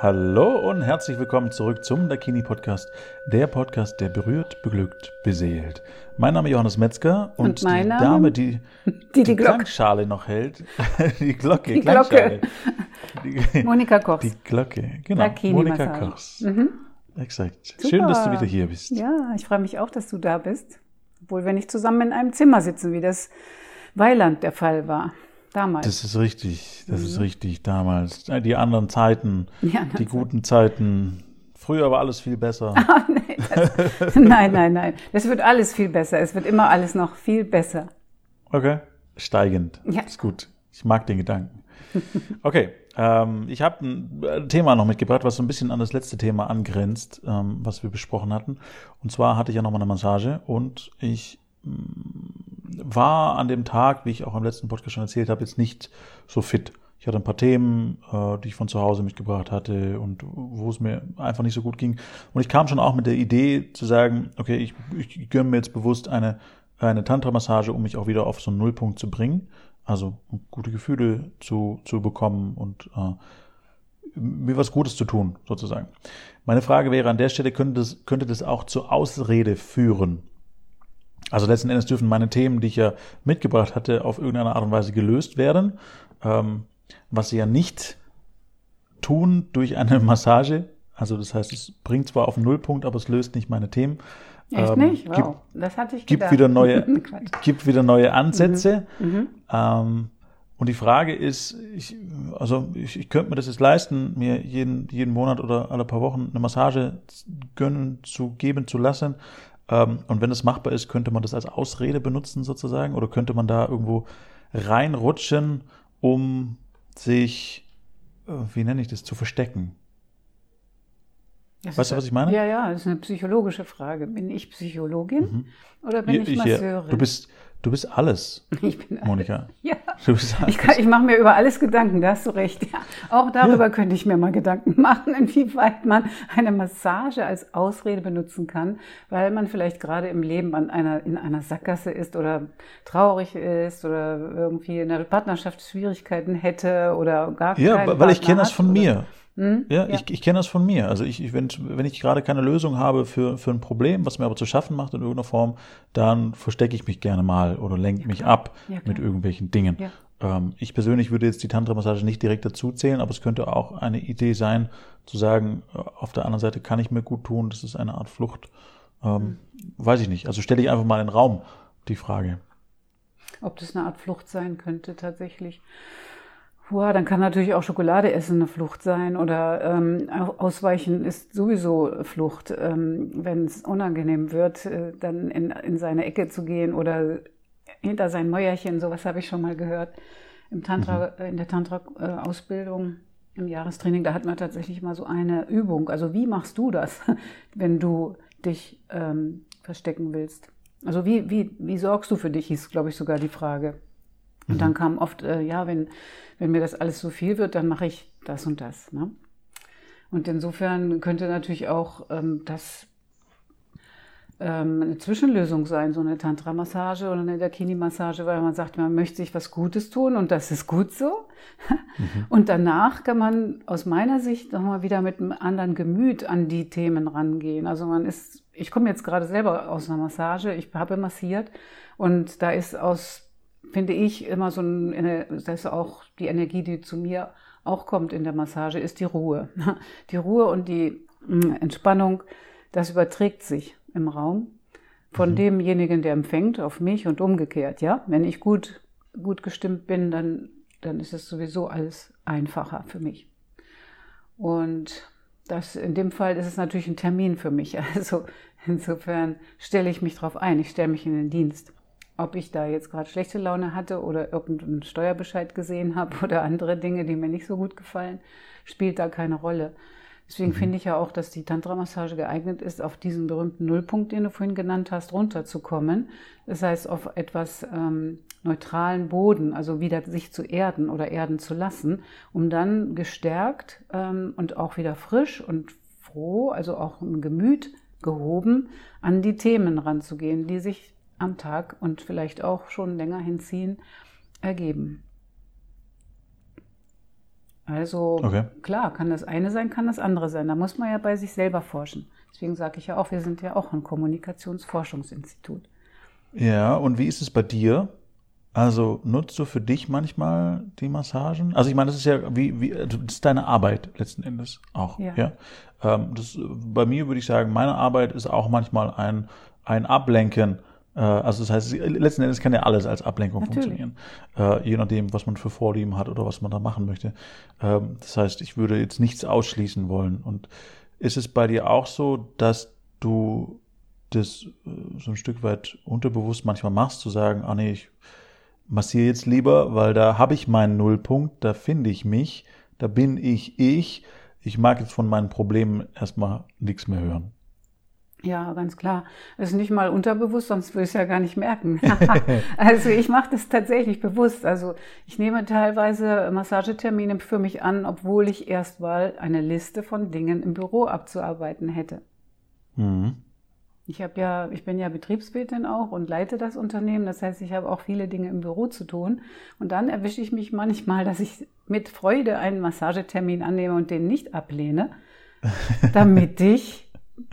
Hallo und herzlich willkommen zurück zum Dakini Podcast, der Podcast, der berührt, beglückt, beseelt. Mein Name ist Johannes Metzger und, Und die Name? Dame, die Die die die. Klangschale noch hält, die Glocke, Die Klangschale. Glocke. Die, Monika Kochs. die Glocke, genau. Dakini Monika Massage. Kochs. Mhm. Exakt. Super. Schön, dass du wieder hier bist. Ja, ich freue mich auch, dass du da bist. Obwohl wir nicht zusammen in einem Zimmer sitzen, wie das Weiland der Fall war. Damals. Das ist richtig, das Mhm. ist richtig damals. Äh, Die anderen Zeiten, Die anderen die guten Zeiten. Früher war alles viel besser. Ah, nee, das, nein, nein, nein. Es wird alles viel besser. Es wird immer alles noch viel besser. Okay. Steigend. Ja. Ist gut. Ich mag den Gedanken. Okay. Ähm, ich habe ein äh, Thema noch mitgebracht, was so ein bisschen an das letzte Thema angrenzt, ähm, was wir besprochen hatten. Und zwar hatte ich ja nochmal eine Massage und ich war an dem Tag, wie ich auch am letzten Podcast schon erzählt habe, jetzt nicht so fit. Ich hatte ein paar Themen, äh, die ich von zu Hause mitgebracht hatte und wo es mir einfach nicht so gut ging. Und ich kam schon auch mit der Idee zu sagen, okay, ich, ich gönne mir jetzt bewusst eine, eine Tantra-Massage, um mich auch wieder auf so einen Nullpunkt zu bringen. Also um gute Gefühle zu, zu bekommen und äh, mir was Gutes zu tun, sozusagen. Meine Frage wäre an der Stelle, könnte das, könnte das auch zur Ausrede führen? Also letzten Endes dürfen meine Themen, die ich ja mitgebracht hatte, auf irgendeine Art und Weise gelöst werden. Ähm, was sie ja nicht tun durch eine Massage. Also das heißt, es bringt zwar auf den Nullpunkt, aber es löst nicht meine Themen. Echt Ähm, nicht? Wow. Gibt, das hatte ich gibt gedacht. wieder neue, gibt wieder neue Ansätze. Mhm. Ähm, und die Frage ist, ich, also ich, ich könnte mir das jetzt leisten, mir jeden, jeden Monat oder alle paar Wochen eine Massage gönnen zu geben zu lassen. Ähm, und wenn es machbar ist, könnte man das als Ausrede benutzen sozusagen, oder könnte man da irgendwo reinrutschen, um sich, äh, wie nenne ich das, zu verstecken. Das Weißt du, was ich meine? Ja, ja, das ist eine psychologische Frage. Bin ich Psychologin oder bin ich, Ich- Masseurin? du bist, du bist alles, ich bin Monika. Ja. Du bist alles. Ich, kann- ich mache mir über alles Gedanken, da hast du recht. Ja. Auch darüber könnte ich mir mal Gedanken machen, inwieweit man eine Massage als Ausrede benutzen kann, weil man vielleicht gerade im Leben an einer, in einer Sackgasse ist oder traurig ist oder irgendwie in der Partnerschaft Schwierigkeiten hätte oder gar Ja, keinen weil ich Partner kenne das von mir. Hm? Ja, ich, ich kenne das von mir. Also ich, ich wenn, wenn ich gerade keine Lösung habe für, für ein Problem, was mir aber zu schaffen macht in irgendeiner Form, dann verstecke ich mich gerne mal oder lenke mich ab Ja, mit irgendwelchen Dingen. Ja. Ähm, ich persönlich würde jetzt die Tantra-Massage nicht direkt dazu zählen, aber es könnte auch eine Idee sein, zu sagen, äh, auf der anderen Seite kann ich mir gut tun, das ist eine Art Flucht. Ähm, Weiß ich nicht. Also stelle ich einfach mal in den Raum die Frage. Ob das eine Art Flucht sein könnte tatsächlich. Boah, dann kann natürlich auch Schokolade essen eine Flucht sein oder ähm, Ausweichen ist sowieso Flucht. Ähm, Wenn es unangenehm wird, äh, dann in, in seine Ecke zu gehen oder hinter sein Mäuerchen, sowas habe ich schon mal gehört. Im Tantra, äh, in der Tantra-Ausbildung im Jahrestraining, da hat man tatsächlich mal so eine Übung. Also wie machst du das, wenn du dich ähm, verstecken willst? Also wie, wie, wie sorgst du für dich, hieß, glaube ich, sogar die Frage. Und dann kam oft, äh, ja, wenn, wenn mir das alles zu viel wird, dann mache ich das und das. Ne? Und insofern könnte natürlich auch ähm, das ähm, eine Zwischenlösung sein, so eine Tantra-Massage oder eine Dakini-Massage, weil man sagt, man möchte sich was Gutes tun und das ist gut so. Und danach kann man aus meiner Sicht nochmal wieder mit einem anderen Gemüt an die Themen rangehen. Also man ist, ich komme jetzt gerade selber aus einer Massage, ich habe massiert und da ist aus, finde ich, immer so ein, das ist auch die Energie, die zu mir auch kommt in der Massage, ist die Ruhe. Die Ruhe und die mm, Entspannung, das überträgt sich im Raum von demjenigen, der empfängt, auf mich und umgekehrt. Ja, wenn ich gut, gut gestimmt bin, dann, dann ist es sowieso alles einfacher für mich. Und das, in dem Fall ist es natürlich ein Termin für mich. Also insofern stelle ich mich darauf ein. Ich stelle mich in den Dienst. Ob ich da jetzt gerade schlechte Laune hatte oder irgendeinen Steuerbescheid gesehen habe oder andere Dinge, die mir nicht so gut gefallen, spielt da keine Rolle. Deswegen finde ich ja auch, dass die Tantra-Massage geeignet ist, auf diesen berühmten Nullpunkt, den du vorhin genannt hast, runterzukommen. Das heißt, auf etwas ähm, neutralen Boden, also wieder sich zu erden oder erden zu lassen, um dann gestärkt ähm, und auch wieder frisch und froh, also auch im Gemüt gehoben, an die Themen ranzugehen, die sich am Tag und vielleicht auch schon länger hinziehen, ergeben. Also Okay. klar, kann das eine sein, kann das andere sein. Da muss man ja bei sich selber forschen. Deswegen sage ich ja auch, wir sind ja auch ein Kommunikationsforschungsinstitut. Ja, und wie ist es bei dir? Also nutzt du für dich manchmal die Massagen? Also ich meine, das ist ja wie, wie das ist deine Arbeit letzten Endes auch. Ja. Ja. Ähm, das, bei mir würde ich sagen, meine Arbeit ist auch manchmal ein, ein Ablenken. Äh, also das heißt, letzten Endes kann ja alles als Ablenkung Natürlich. funktionieren. Äh, je nachdem, was man für Vorlieben hat oder was man da machen möchte. Ähm, das heißt, ich würde jetzt nichts ausschließen wollen. Und ist es bei dir auch so, dass du das äh, so ein Stück weit unterbewusst manchmal machst, zu sagen, ah nee, ich massiere jetzt lieber, weil da habe ich meinen Nullpunkt, da finde ich mich, da bin ich ich. Ich mag jetzt von meinen Problemen erstmal nichts mehr hören. Ja, ganz klar. Das ist nicht mal unterbewusst, sonst würde ich es ja gar nicht merken. also ich mache das tatsächlich bewusst. Also ich nehme teilweise Massagetermine für mich an, obwohl ich erst mal eine Liste von Dingen im Büro abzuarbeiten hätte. Mhm. Ich habe ja, ich bin ja Betriebswirtin auch und leite das Unternehmen. Das heißt, ich habe auch viele Dinge im Büro zu tun. Und dann erwische ich mich manchmal, dass ich mit Freude einen Massagetermin annehme und den nicht ablehne, damit ich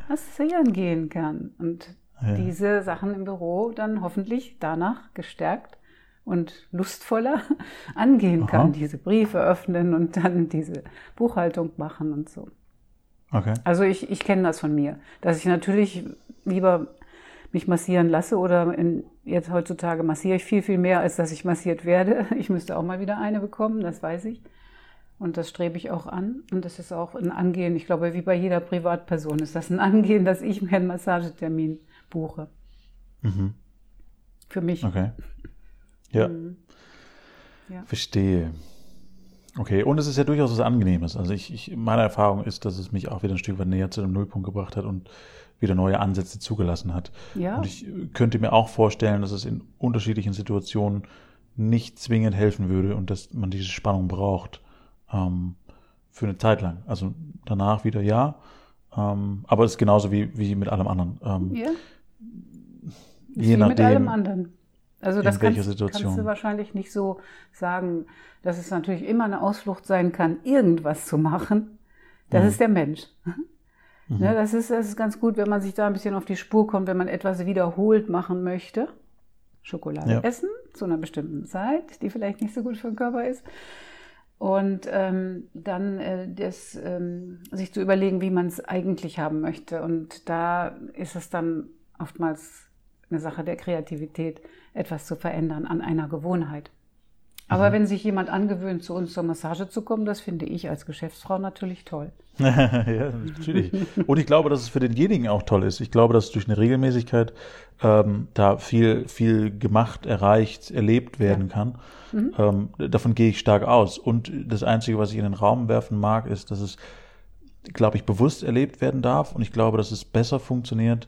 massieren gehen kann. Und Ja. diese Sachen im Büro dann hoffentlich danach gestärkt und lustvoller angehen Aha. kann. Diese Briefe öffnen und dann diese Buchhaltung machen und so. Okay. Also ich, ich kenne das von mir, dass ich natürlich lieber mich massieren lasse oder in, jetzt heutzutage massiere ich viel, viel mehr, als dass ich massiert werde. Ich müsste auch mal wieder eine bekommen, das weiß ich. Und das strebe ich auch an. Und das ist auch ein Angehen, ich glaube, wie bei jeder Privatperson ist das ein Angehen, dass ich mir einen Massagetermin buche. Mhm. Für mich. Okay. Ja. Mhm. Ja. Verstehe. Okay, und es ist ja durchaus was Angenehmes. Also ich, ich, meine Erfahrung ist, dass es mich auch wieder ein Stück weit näher zu dem Nullpunkt gebracht hat und wieder neue Ansätze zugelassen hat. Ja. Und ich könnte mir auch vorstellen, dass es in unterschiedlichen Situationen nicht zwingend helfen würde und dass man diese Spannung braucht ähm, für eine Zeit lang. Also danach wieder ja, ähm, aber es ist genauso wie, wie mit allem anderen. Ähm, Ja. Je wie mit nachdem, allem anderen. Also das kannst, Situation. kannst du wahrscheinlich nicht so sagen, dass es natürlich immer eine Ausflucht sein kann, irgendwas zu machen. Das Mhm. ist der Mensch. Ne, das, ist, das ist ganz gut, wenn man sich da ein bisschen auf die Spur kommt, wenn man etwas wiederholt machen möchte. Schokolade Ja. essen zu einer bestimmten Zeit, die vielleicht nicht so gut für den Körper ist. Und ähm, dann äh, das, ähm, sich zu überlegen, wie man es eigentlich haben möchte. Und da ist es dann oftmals eine Sache der Kreativität, etwas zu verändern an einer Gewohnheit. Aber wenn sich jemand angewöhnt, zu uns zur Massage zu kommen, das finde ich als Geschäftsfrau natürlich toll. ja, natürlich. Und ich glaube, dass es für denjenigen auch toll ist. Ich glaube, dass durch eine Regelmäßigkeit ähm, da viel, viel gemacht, erreicht, erlebt werden kann. Ähm, davon gehe ich stark aus. Und das Einzige, was ich in den Raum werfen mag, ist, dass es, glaube ich, bewusst erlebt werden darf. Und ich glaube, dass es besser funktioniert,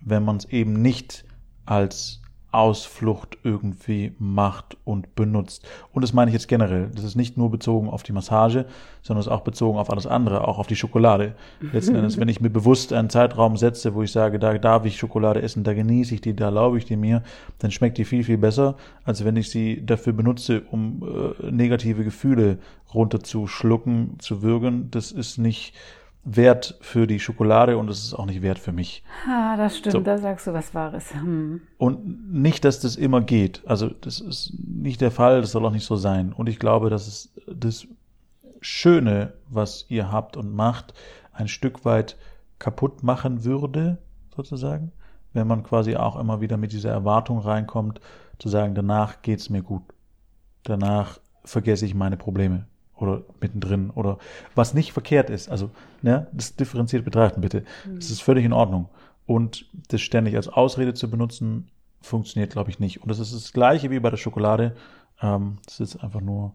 wenn man es eben nicht als Ausflucht irgendwie macht und benutzt. Und das meine ich jetzt generell. Das ist nicht nur bezogen auf die Massage, sondern es ist auch bezogen auf alles andere, auch auf die Schokolade. Letzten Endes, wenn ich mir bewusst einen Zeitraum setze, wo ich sage, da darf ich Schokolade essen, da genieße ich die, da erlaube ich die mir, dann schmeckt die viel, viel besser, als wenn ich sie dafür benutze, um äh, negative Gefühle runterzuschlucken, zu würgen. Das ist nicht wert für die Schokolade und es ist auch nicht wert für mich. Ah, das stimmt, So. da sagst du was Wahres. Hm. Und nicht, dass das immer geht. Also das ist nicht der Fall, das soll auch nicht so sein. Und ich glaube, dass es das Schöne, was ihr habt und macht, ein Stück weit kaputt machen würde, sozusagen, wenn man quasi auch immer wieder mit dieser Erwartung reinkommt, zu sagen, danach geht's mir gut. Danach vergesse ich meine Probleme oder mittendrin oder was nicht verkehrt ist. Also, ne, das differenziert betrachten bitte. Das ist völlig in Ordnung. Und das ständig als Ausrede zu benutzen, funktioniert, glaube ich, nicht. Und das ist das Gleiche wie bei der Schokolade. Ähm, das ist einfach nur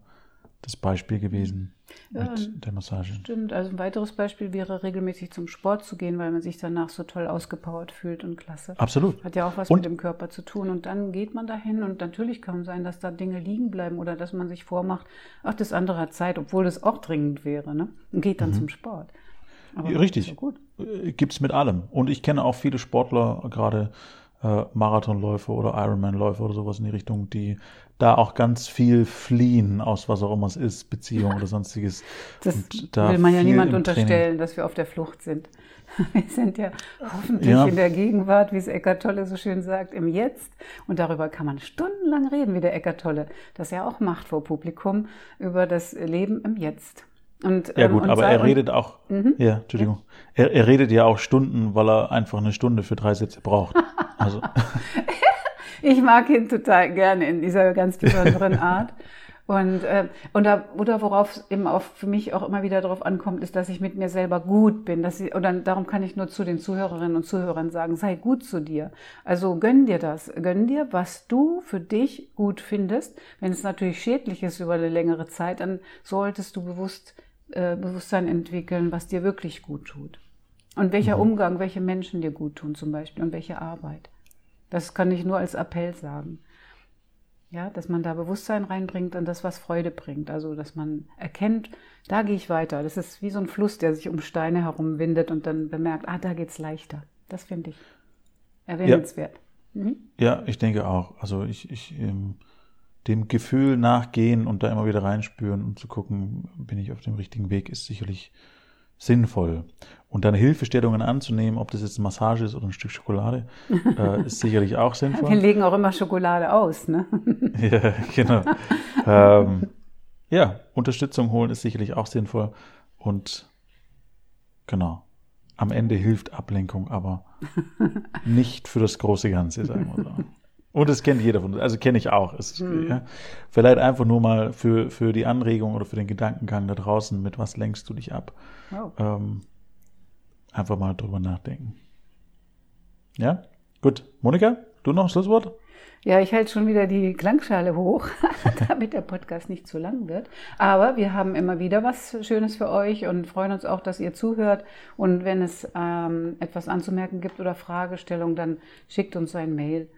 das Beispiel gewesen Ja, mit der Massage. Stimmt, also ein weiteres Beispiel wäre regelmäßig zum Sport zu gehen, weil man sich danach so toll ausgepowert fühlt und klasse. Absolut. Hat ja auch was Und- mit dem Körper zu tun. Und dann geht man dahin und natürlich kann sein, dass da Dinge liegen bleiben oder dass man sich vormacht, ach, das andere hat Zeit, obwohl das auch dringend wäre, ne? Und geht dann zum Sport. Aber Mhm. Richtig. Ist ja gut. Äh, Gibt's mit allem. Und ich kenne auch viele Sportler, gerade äh, Marathonläufer oder Ironman-Läufer oder sowas in die Richtung, die da auch ganz viel fliehen aus was auch immer es ist, Beziehung oder sonstiges. Das da will man ja niemand unterstellen, dass wir auf der Flucht sind. Wir sind ja hoffentlich ja. in der Gegenwart, wie es Eckart Tolle so schön sagt, im Jetzt. Und darüber kann man stundenlang reden, wie der Eckart Tolle das ja auch macht vor Publikum, über das Leben im Jetzt. Und, ja ähm, gut, aber er redet auch, mhm. ja, Entschuldigung, ja. Er, er redet ja auch Stunden, weil er einfach eine Stunde für drei Sätze braucht. Also. ich mag ihn total gerne in dieser ganz besonderen Art. Und, äh, und da, oder worauf es eben auch für mich auch immer wieder darauf ankommt, ist, dass ich mit mir selber gut bin. Dass ich, oder darum kann ich nur zu den Zuhörerinnen und Zuhörern sagen, sei gut zu dir. Also gönn dir das. Gönn dir, was du für dich gut findest. Wenn es natürlich schädlich ist über eine längere Zeit, dann solltest du bewusst, äh, Bewusstsein entwickeln, was dir wirklich gut tut. Und welcher mhm. Umgang, welche Menschen dir gut tun zum Beispiel und welche Arbeit. Das kann ich nur als Appell sagen. Ja, dass man da Bewusstsein reinbringt und das, was Freude bringt. Also, dass man erkennt, da gehe ich weiter. Das ist wie so ein Fluss, der sich um Steine herumwindet und dann bemerkt, ah, da geht's leichter. Das finde ich erwähnenswert. Ja. Mhm. ja, ich denke auch. Also ich, ich ähm, dem Gefühl nachgehen und da immer wieder reinspüren und zu gucken, bin ich auf dem richtigen Weg, ist sicherlich sinnvoll. Und dann Hilfestellungen anzunehmen, ob das jetzt Massage ist oder ein Stück Schokolade, äh, ist sicherlich auch sinnvoll. Wir legen auch immer Schokolade aus, ne? ja, genau. ähm, ja, Unterstützung holen ist sicherlich auch sinnvoll. Und genau, am Ende hilft Ablenkung, aber nicht für das große Ganze, sagen wir so. Und das kennt jeder von uns, also kenne ich auch. Es, mhm. ja, vielleicht einfach nur mal für, für die Anregung oder für den Gedankengang da draußen, mit was lenkst du dich ab? Oh. Ähm, einfach mal drüber nachdenken. Ja, gut. Monika, du noch ein Schlusswort? Ja, ich halte schon wieder die Klangschale hoch, damit der Podcast nicht zu lang wird. Aber wir haben immer wieder was Schönes für euch und freuen uns auch, dass ihr zuhört. Und wenn es ähm, etwas anzumerken gibt oder Fragestellungen, dann schickt uns ein Mail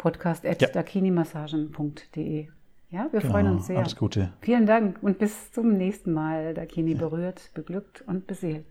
podcast.dakinimassagen.de. Ja, wir genau, freuen uns sehr. Alles Gute. Vielen Dank und bis zum nächsten Mal. Dakini ja. berührt, beglückt und beseelt.